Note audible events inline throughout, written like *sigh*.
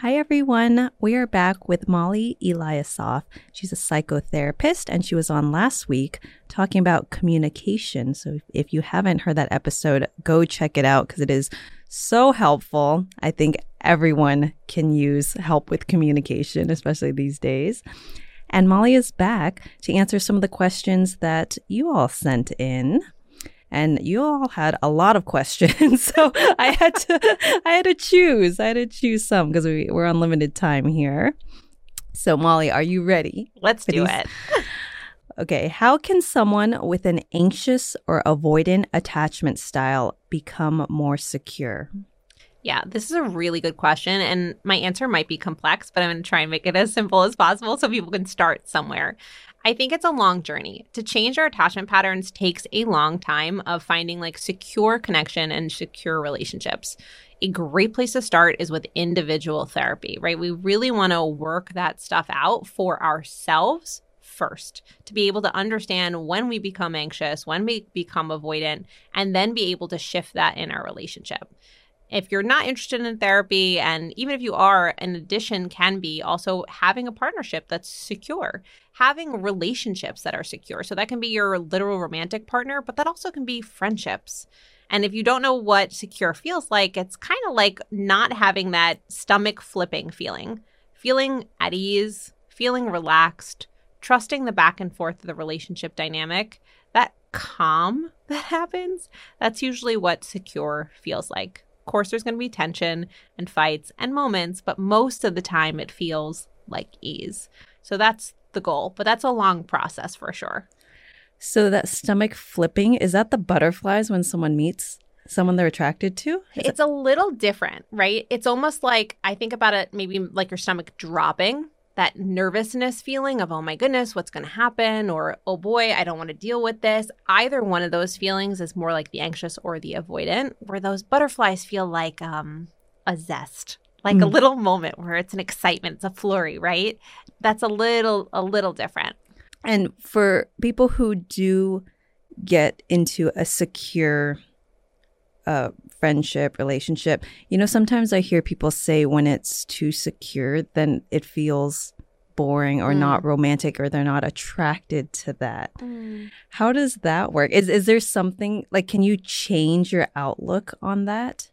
Hi, everyone. We are back with Mollie Eliasoff. She's a psychotherapist, and she was on last week talking about communication. So if you haven't heard that episode, go check it out because it is so helpful. I think everyone can use help with communication, especially these days. And Mollie is back to answer some of the questions that you all sent in and you all had a lot of questions. *laughs* so I had to, *laughs* I had to choose. I had to choose some because we, we're on limited time here. So Mollie, are you ready? Let's do these? it. *laughs* okay. How can someone with an anxious or avoidant attachment style become more secure? Yeah, this is a really good question. And my answer might be complex, but I'm going to try and make it as simple as possible so people can start somewhere. I think it's a long journey. To change our attachment patterns takes a long time of finding like secure connection and secure relationships. A great place to start is with individual therapy, right? We really want to work that stuff out for ourselves first to be able to understand when we become anxious, when we become avoidant, and then be able to shift that in our relationship if you're not interested in therapy, and even if you are, an addition can be also having a partnership that's secure, having relationships that are secure. So that can be your literal romantic partner, but that also can be friendships. And if you don't know what secure feels like, it's kind of like not having that stomach flipping feeling, feeling at ease, feeling relaxed, trusting the back and forth of the relationship dynamic. That calm *laughs* that happens, that's usually what secure feels like course, there's going to be tension and fights and moments, but most of the time it feels like ease. So that's the goal, but that's a long process for sure. So that stomach flipping, is that the butterflies when someone meets someone they're attracted to? Is it's it- a little different, right? It's almost like I think about it maybe like your stomach dropping that nervousness feeling of, oh my goodness, what's going to happen? Or, oh boy, I don't want to deal with this. Either one of those feelings is more like the anxious or the avoidant, where those butterflies feel like um, a zest, like mm. a little moment where it's an excitement, it's a flurry, right? That's a little, a little different. And for people who do get into a secure uh, friendship, relationship. You know, sometimes I hear people say when it's too secure, then it feels boring or mm. not romantic or they're not attracted to that. Mm. How does that work? Is is there something like can you change your outlook on that?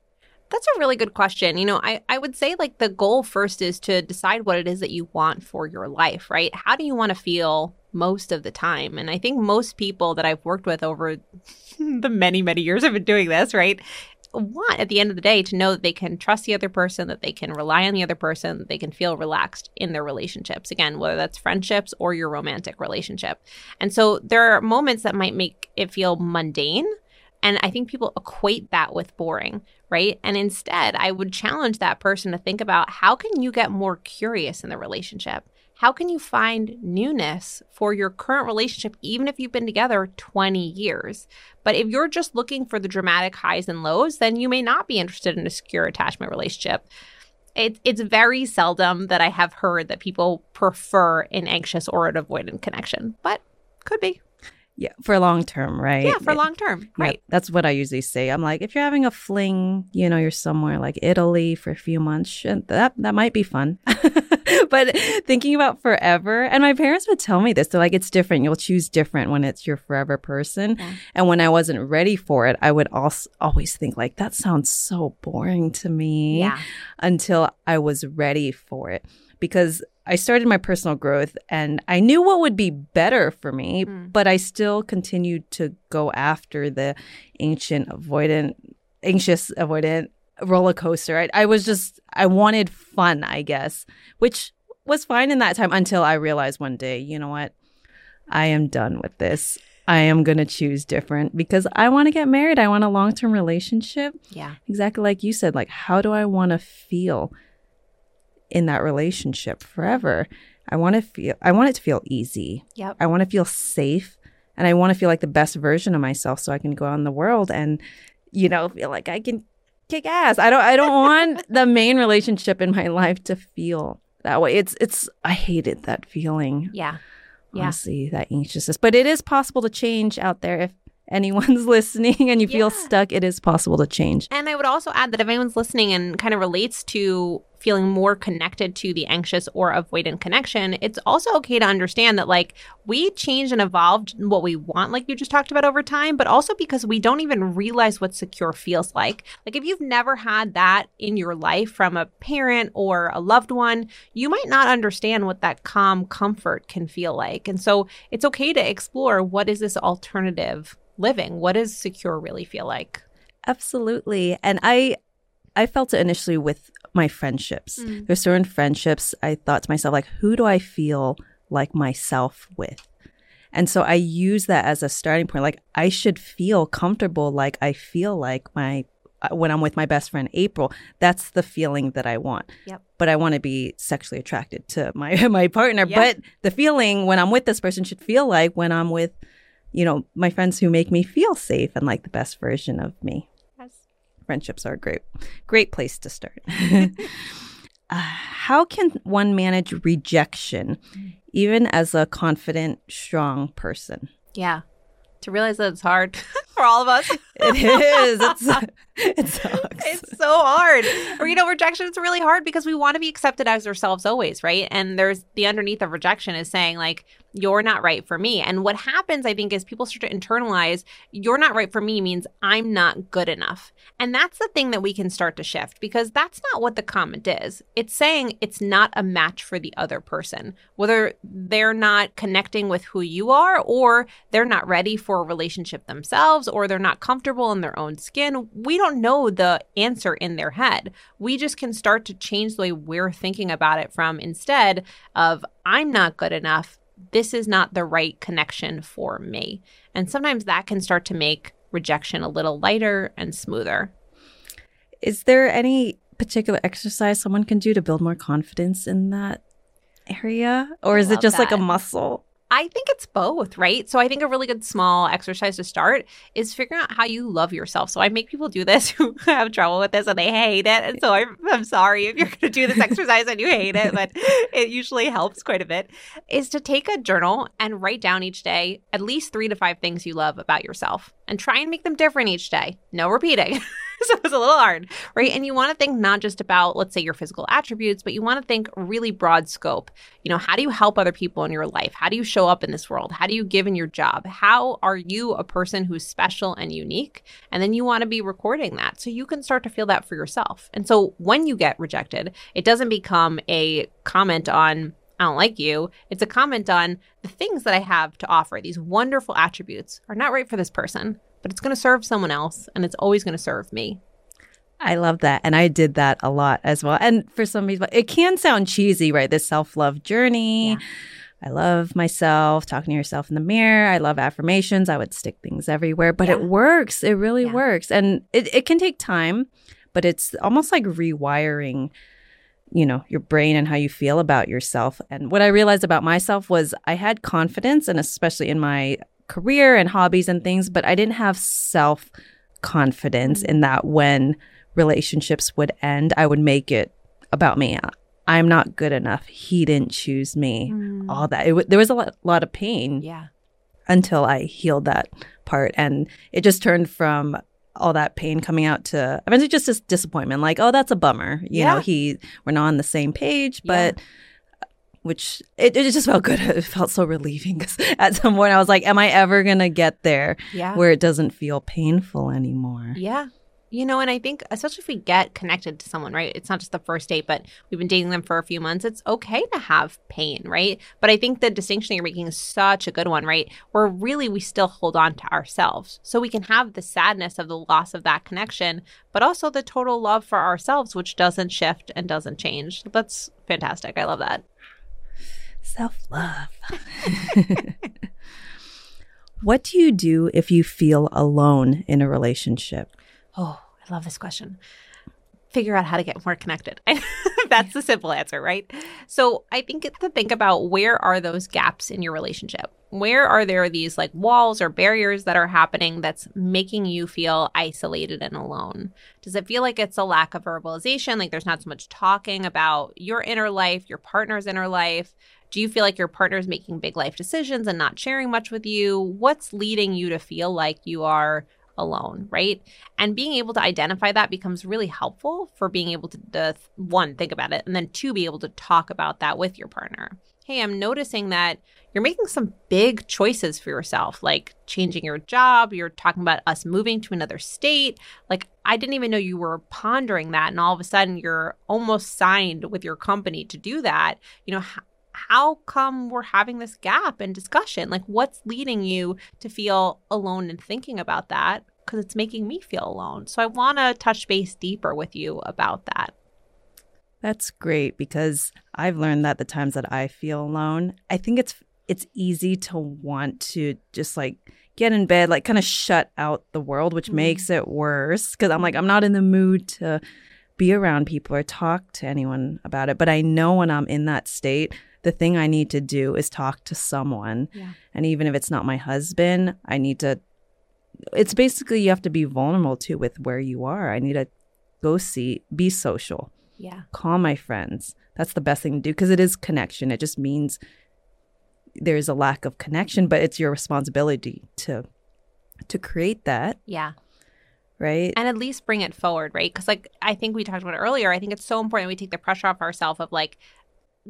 That's a really good question. You know, I, I would say like the goal first is to decide what it is that you want for your life, right? How do you want to feel most of the time? And I think most people that I've worked with over *laughs* the many, many years I've been doing this, right, want at the end of the day to know that they can trust the other person, that they can rely on the other person, that they can feel relaxed in their relationships. Again, whether that's friendships or your romantic relationship. And so there are moments that might make it feel mundane. And I think people equate that with boring, right? And instead, I would challenge that person to think about how can you get more curious in the relationship? How can you find newness for your current relationship, even if you've been together 20 years? But if you're just looking for the dramatic highs and lows, then you may not be interested in a secure attachment relationship. It, it's very seldom that I have heard that people prefer an anxious or an avoidant connection, but could be. Yeah, for long term, right? Yeah, for long term, right? Yeah, that's what I usually say. I'm like, if you're having a fling, you know, you're somewhere like Italy for a few months, that that might be fun. *laughs* but thinking about forever, and my parents would tell me this. They're like, it's different. You'll choose different when it's your forever person. Yeah. And when I wasn't ready for it, I would also always think like, that sounds so boring to me. Yeah. Until I was ready for it, because I started my personal growth and I knew what would be better for me, mm. but I still continued to go after the ancient avoidant, anxious avoidant roller coaster. I, I was just, I wanted fun, I guess, which was fine in that time until I realized one day, you know what? I am done with this. I am going to choose different because I want to get married. I want a long term relationship. Yeah. Exactly like you said. Like, how do I want to feel? In that relationship forever. I want to feel I want it to feel easy. Yep. I want to feel safe and I want to feel like the best version of myself so I can go out in the world and you know feel like I can kick ass. I don't I don't want *laughs* the main relationship in my life to feel that way. It's it's I hated that feeling. Yeah. Yeah. Honestly, that anxiousness. But it is possible to change out there if anyone's *laughs* listening and you feel stuck, it is possible to change. And I would also add that if anyone's listening and kind of relates to feeling more connected to the anxious or avoidant connection, it's also okay to understand that like we change and evolved what we want, like you just talked about over time, but also because we don't even realize what secure feels like. Like if you've never had that in your life from a parent or a loved one, you might not understand what that calm comfort can feel like. And so it's okay to explore what is this alternative living? What does secure really feel like? Absolutely. And I I felt it initially with my friendships. Mm. There's certain friendships I thought to myself, like, who do I feel like myself with? And so I use that as a starting point. Like, I should feel comfortable like I feel like my uh, when I'm with my best friend April, that's the feeling that I want. Yep. But I want to be sexually attracted to my *laughs* my partner. Yep. But the feeling when I'm with this person should feel like when I'm with, you know, my friends who make me feel safe and like the best version of me friendships are a great, great place to start. *laughs* uh, how can one manage rejection, even as a confident, strong person? Yeah. To realize that it's hard *laughs* for all of us. it is. It's, *laughs* it sucks. It's so hard. Or, you know, rejection is really hard because we want to be accepted as ourselves always, right? And there's the underneath of rejection is saying, like, you're not right for me. And what happens, I think, is people start to internalize, you're not right for me means I'm not good enough. And that's the thing that we can start to shift because that's not what the comment is. It's saying it's not a match for the other person, whether they're not connecting with who you are or they're not ready for a relationship themselves or they're not comfortable in their own skin. We don't know the answer in their head. We just can start to change the way we're thinking about it from instead of, I'm not good enough. This is not the right connection for me. And sometimes that can start to make rejection a little lighter and smoother. Is there any particular exercise someone can do to build more confidence in that area? Or is it just that. like a muscle? I think it's both, right? So I think a really good small exercise to start is figuring out how you love yourself. So I make people do this *laughs* who have trouble with this and they hate it. And so I'm, I'm sorry if you're going to do this exercise and you hate it, but *laughs* it usually helps quite a bit. Is to take a journal and write down each day at least three to five things you love about yourself and try and make them different each day. No repeating. *laughs* *laughs* so it's a little hard, right? And you want to think not just about, let's say, your physical attributes, but you want to think really broad scope. You know, how do you help other people in your life? How do you show up in this world? How do you give in your job? How are you a person who's special and unique? And then you want to be recording that so you can start to feel that for yourself. And so when you get rejected, it doesn't become a comment on, I don't like you. It's a comment on the things that I have to offer. These wonderful attributes are not right for this person but it's going to serve someone else and it's always going to serve me. I love that. And I did that a lot as well. And for some people, it can sound cheesy, right? This self love journey. Yeah. I love myself, talking to yourself in the mirror. I love affirmations. I would stick things everywhere, but yeah. it works. It really yeah. works. And it, it can take time, but it's almost like rewiring, you know, your brain and how you feel about yourself. And what I realized about myself was I had confidence, and especially in my career and hobbies and things, but I didn't have self confidence mm-hmm. in that when relationships would end, I would make it about me. I'm not good enough. He didn't choose me. Mm. All that. W- there was a lot, lot of pain. Yeah. Until I healed that part. And it just turned from all that pain coming out to eventually just this disappointment like, oh, that's a bummer. You yeah. know, he, we're not on the same page, but. Yeah which it, it just felt good. *laughs* It felt so relieving because at some point I was like, am I ever going to get there yeah. where it doesn't feel painful anymore? Yeah. You know, and I think, especially if we get connected to someone, right? It's not just the first date, but we've been dating them for a few months. It's okay to have pain, right? But I think the distinction you're making is such a good one, right? Where really we still hold on to ourselves. So we can have the sadness of the loss of that connection, but also the total love for ourselves, which doesn't shift and doesn't change. That's fantastic. I love that. Self love. *laughs* what do you do if you feel alone in a relationship? Oh, I love this question. Figure out how to get more connected. *laughs* That's the simple answer, right? So I think to think about where are those gaps in your relationship? Where are there these like walls or barriers that are happening that's making you feel isolated and alone? Does it feel like it's a lack of verbalization? Like there's not so much talking about your inner life, your partner's inner life? Do you feel like your partner is making big life decisions and not sharing much with you? What's leading you to feel like you are alone, right? And being able to identify that becomes really helpful for being able to, to, one, think about it, and then two, be able to talk about that with your partner. Hey, I'm noticing that you're making some big choices for yourself, like changing your job. You're talking about us moving to another state. Like, I didn't even know you were pondering that. And all of a sudden, you're almost signed with your company to do that. You know, how come we're having this gap in discussion? Like, what's leading you to feel alone and thinking about that? Because it's making me feel alone. So, I want to touch base deeper with you about that. That's great because I've learned that the times that I feel alone, I think it's it's easy to want to just like get in bed, like kind of shut out the world, which mm-hmm. makes it worse because I'm like I'm not in the mood to be around people or talk to anyone about it. But I know when I'm in that state, the thing I need to do is talk to someone. Yeah. And even if it's not my husband, I need to it's basically you have to be vulnerable too with where you are. I need to go see, be social. Yeah. Call my friends. That's the best thing to do because it is connection. It just means there's a lack of connection, but it's your responsibility to to create that. Yeah. Right. And at least bring it forward, right? Because like I think we talked about it earlier. I think it's so important we take the pressure off ourselves of like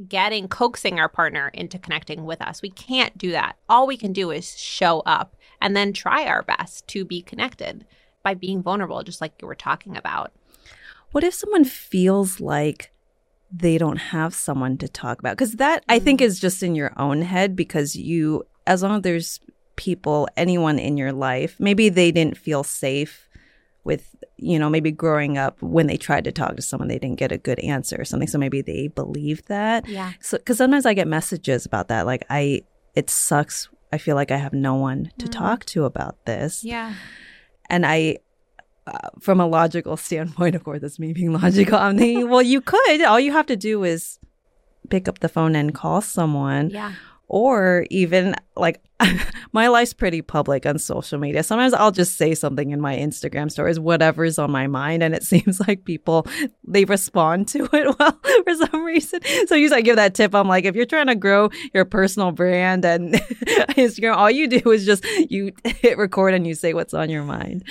getting coaxing our partner into connecting with us. We can't do that. All we can do is show up and then try our best to be connected by being vulnerable, just like you were talking about. What if someone feels like they don't have someone to talk about? Because that. I think mm. is just in your own head because you, as long as there's people, anyone in your life, maybe they didn't feel safe with you know maybe growing up when they tried to talk to someone they didn't get a good answer or something. So maybe they believe that. Yeah. So because sometimes i get messages about that. Like i it sucks. I feel like i have no one to mm. talk to about this. Yeah. And i uh, from a logical standpoint of course it's me being logical. I'm thinking well you could. All you have to do is pick up the phone and call someone. Yeah or even like *laughs* my life's pretty public on social media. Sometimes I'll just say something in my Instagram stories, whatever's on my mind, and it *laughs* seems like people they respond to it *laughs* well for some reason. So usually I give that tip. I'm like, if you're trying to grow your personal brand and Instagram, all you do is just you hit record and you say what's on your mind.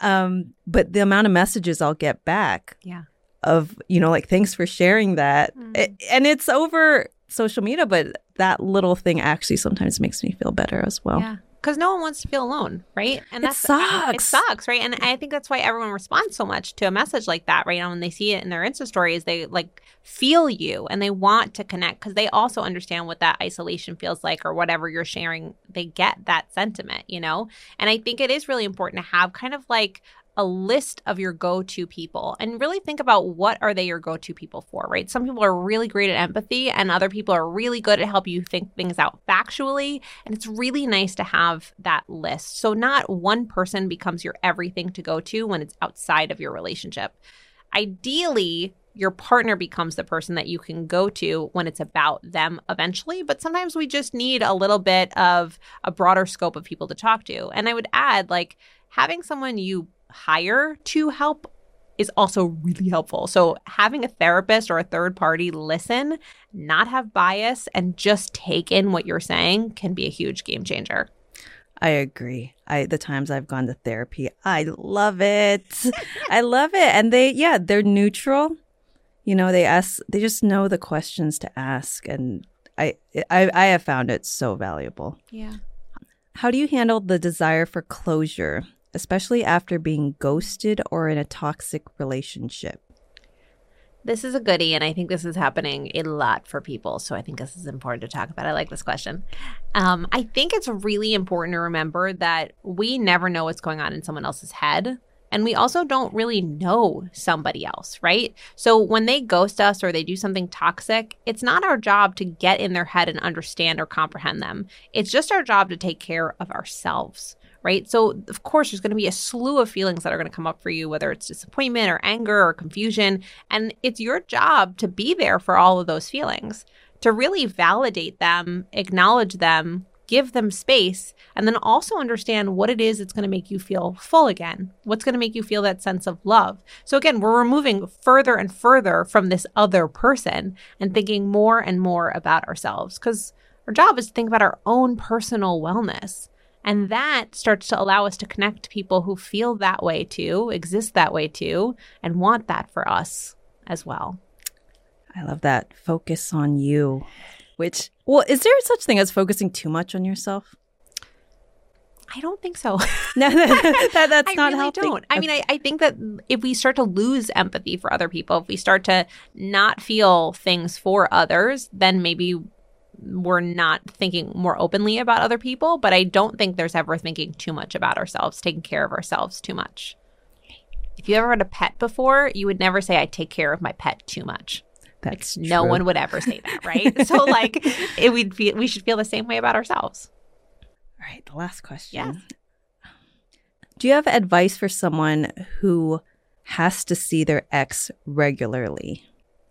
Um, but the amount of messages I'll get back, yeah, of you know like thanks for sharing that, mm. it, and it's over social media, but that little thing actually sometimes makes me feel better as well. Yeah. Because no one wants to feel alone, right? And that sucks. It sucks, right? And I think that's why everyone responds so much to a message like that, right? And when they see it in their Insta stories, they like feel you and they want to connect because they also understand what that isolation feels like or whatever you're sharing. They get that sentiment, you know? And I think it is really important to have kind of like a list of your go-to people and really think about what are they your go-to people for right some people are really great at empathy and other people are really good at help you think things out factually and it's really nice to have that list so not one person becomes your everything to go to when it's outside of your relationship ideally your partner becomes the person that you can go to when it's about them eventually. But sometimes we just need a little bit of a broader scope of people to talk to. And I would add, like, having someone you hire to help is also really helpful. So, having a therapist or a third party listen, not have bias, and just take in what you're saying can be a huge game changer. I agree. I the times I've gone to therapy, I love it. I love it. And they yeah, they're neutral. You know, they ask they just know the questions to ask and I I I have found it so valuable. Yeah. How do you handle the desire for closure especially after being ghosted or in a toxic relationship? This is a goodie, and I think this is happening a lot for people. So I think this is important to talk about. I like this question. Um, I think it's really important to remember that we never know what's going on in someone else's head. And we also don't really know somebody else, right? So when they ghost us or they do something toxic, it's not our job to get in their head and understand or comprehend them. It's just our job to take care of ourselves right? So, of course, there's going to be a slew of feelings that are going to come up for you, whether it's disappointment or anger or confusion. And it's your job to be there for all of those feelings, to really validate them, acknowledge them, give them space, and then also understand what it is that's going to make you feel full again. What's going to make you feel that sense of love. So, again, we're removing further and further from this other person and thinking more and more about ourselves because our job is to think about our own personal wellness And that starts to allow us to connect to people who feel that way too, exist that way too, and want that for us as well. I love that. Focus on you. Which, well, is there such thing as focusing too much on yourself? I don't think so. *laughs* no, *laughs* that, that's I not really helping. don't. I mean, I, I think that if we start to lose empathy for other people, if we start to not feel things for others, then maybe we're not thinking more openly about other people. But I don't think there's ever thinking too much about ourselves, taking care of ourselves too much. If you ever had a pet before, you would never say, I take care of my pet too much. That's like, no one would ever say that, right? *laughs* so like it would feel we should feel the same way about ourselves. All right, the last question. Do you have advice for someone who has to see their ex regularly?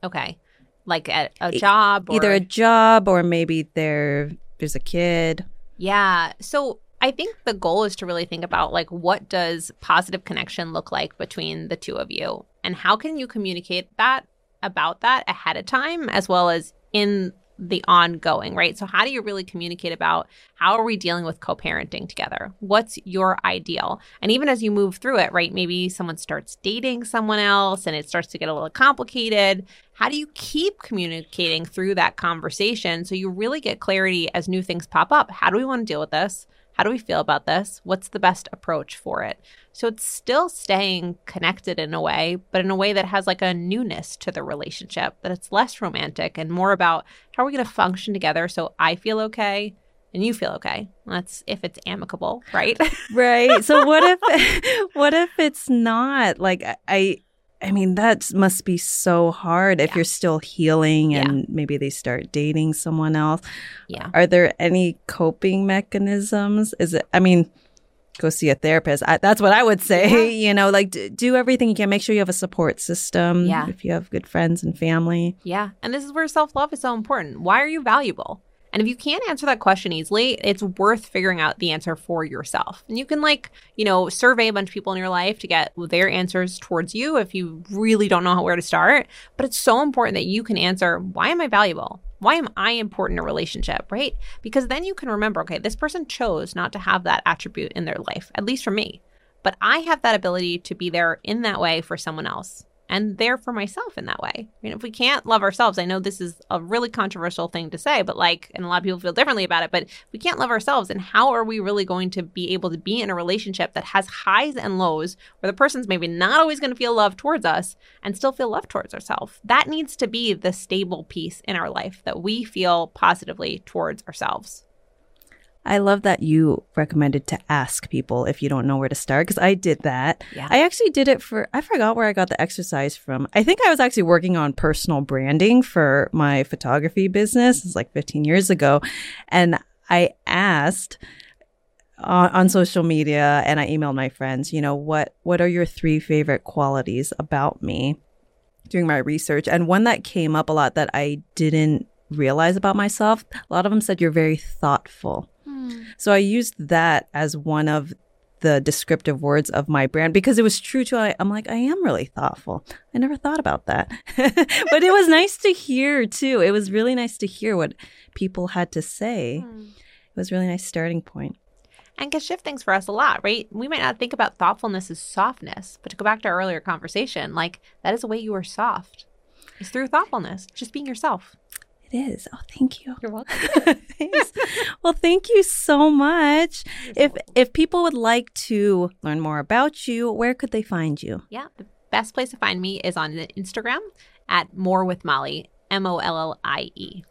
Okay. Like at a job or Either a job or maybe there there's a kid. Yeah. So I think the goal is to really think about like what does positive connection look like between the two of you and how can you communicate that about that ahead of time as well as in the ongoing, right? So how do you really communicate about how are we dealing with co-parenting together? What's your ideal? And even as you move through it, right? Maybe someone starts dating someone else and it starts to get a little complicated. How do you keep communicating through that conversation so you really get clarity as new things pop up? How do we want to deal with this? How do we feel about this? What's the best approach for it? So it's still staying connected in a way, but in a way that has like a newness to the relationship, that it's less romantic and more about how are we going to function together so I feel okay and you feel okay. That's if it's amicable, right? Right. So what if *laughs* *laughs* what if it's not? Like I I mean that must be so hard if Yeah. you're still healing Yeah. and maybe they start dating someone else. yeah. Are there any coping mechanisms? Is it I mean go see a therapist. I, that's what I would say. Yeah. *laughs* You know, like d- do everything you can. Make sure you have a support system. Yeah. If you have good friends and family. Yeah. And this is where self love is so important. Why are you valuable? And if you can't answer that question easily, it's worth figuring out the answer for yourself. And you can, like, you know, survey a bunch of people in your life to get their answers towards you if you really don't know where to start. But it's so important that you can answer why am I valuable? Why am I important in a relationship, right? Because then you can remember, okay, this person chose not to have that attribute in their life, at least for me. But I have that ability to be there in that way for someone else and there for myself in that way. I mean, if we can't love ourselves, I know this is a really controversial thing to say, but like, and a lot of people feel differently about it, but we can't love ourselves, and how are we really going to be able to be in a relationship that has highs and lows where the person's maybe not always going to feel love towards us and still feel love towards ourselves? That needs to be the stable piece in our life that we feel positively towards ourselves. I love that you recommended to ask people if you don't know where to start because I did that. Yeah. I actually did it for, I forgot where I got the exercise from. I think I was actually working on personal branding for my photography business. It's like 15 years ago. And I asked, on, on social media and I emailed my friends, you know, what what are your three favorite qualities about me doing my research? And one that came up a lot that I didn't realize about myself, a lot of them said you're very thoughtful. So I used that as one of the descriptive words of my brand because it was true to I, I'm like I am really thoughtful. I never thought about that. *laughs* but it was nice to hear too. It was really nice to hear what people had to say. Hmm. It was a really nice starting point. and can shift things for us a lot, right? We might not think about thoughtfulness as softness, but to go back to our earlier conversation, like that is the way you are soft. It's through thoughtfulness, just being yourself. It is. Oh, thank you. You're welcome. *laughs* Thanks. Well, thank you so much. If if people would like to learn more about you, where could they find you? yeah, the best place to find me is on Instagram at More with Mollie, M O L L I E.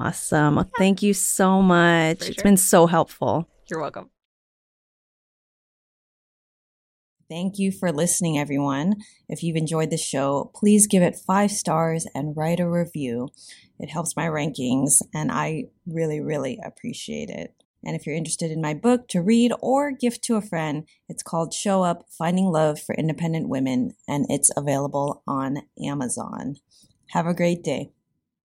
Awesome. Well, thank you so much. For It's sure. been so helpful. You're welcome. Thank you for listening, everyone. If you've enjoyed the show, please give it five stars and write a review. It helps my rankings, and I really, really appreciate it. And if you're interested in my book to read or gift to a friend, it's called Show Up Finding Love for Independent Women, and it's available on Amazon. Have a great day.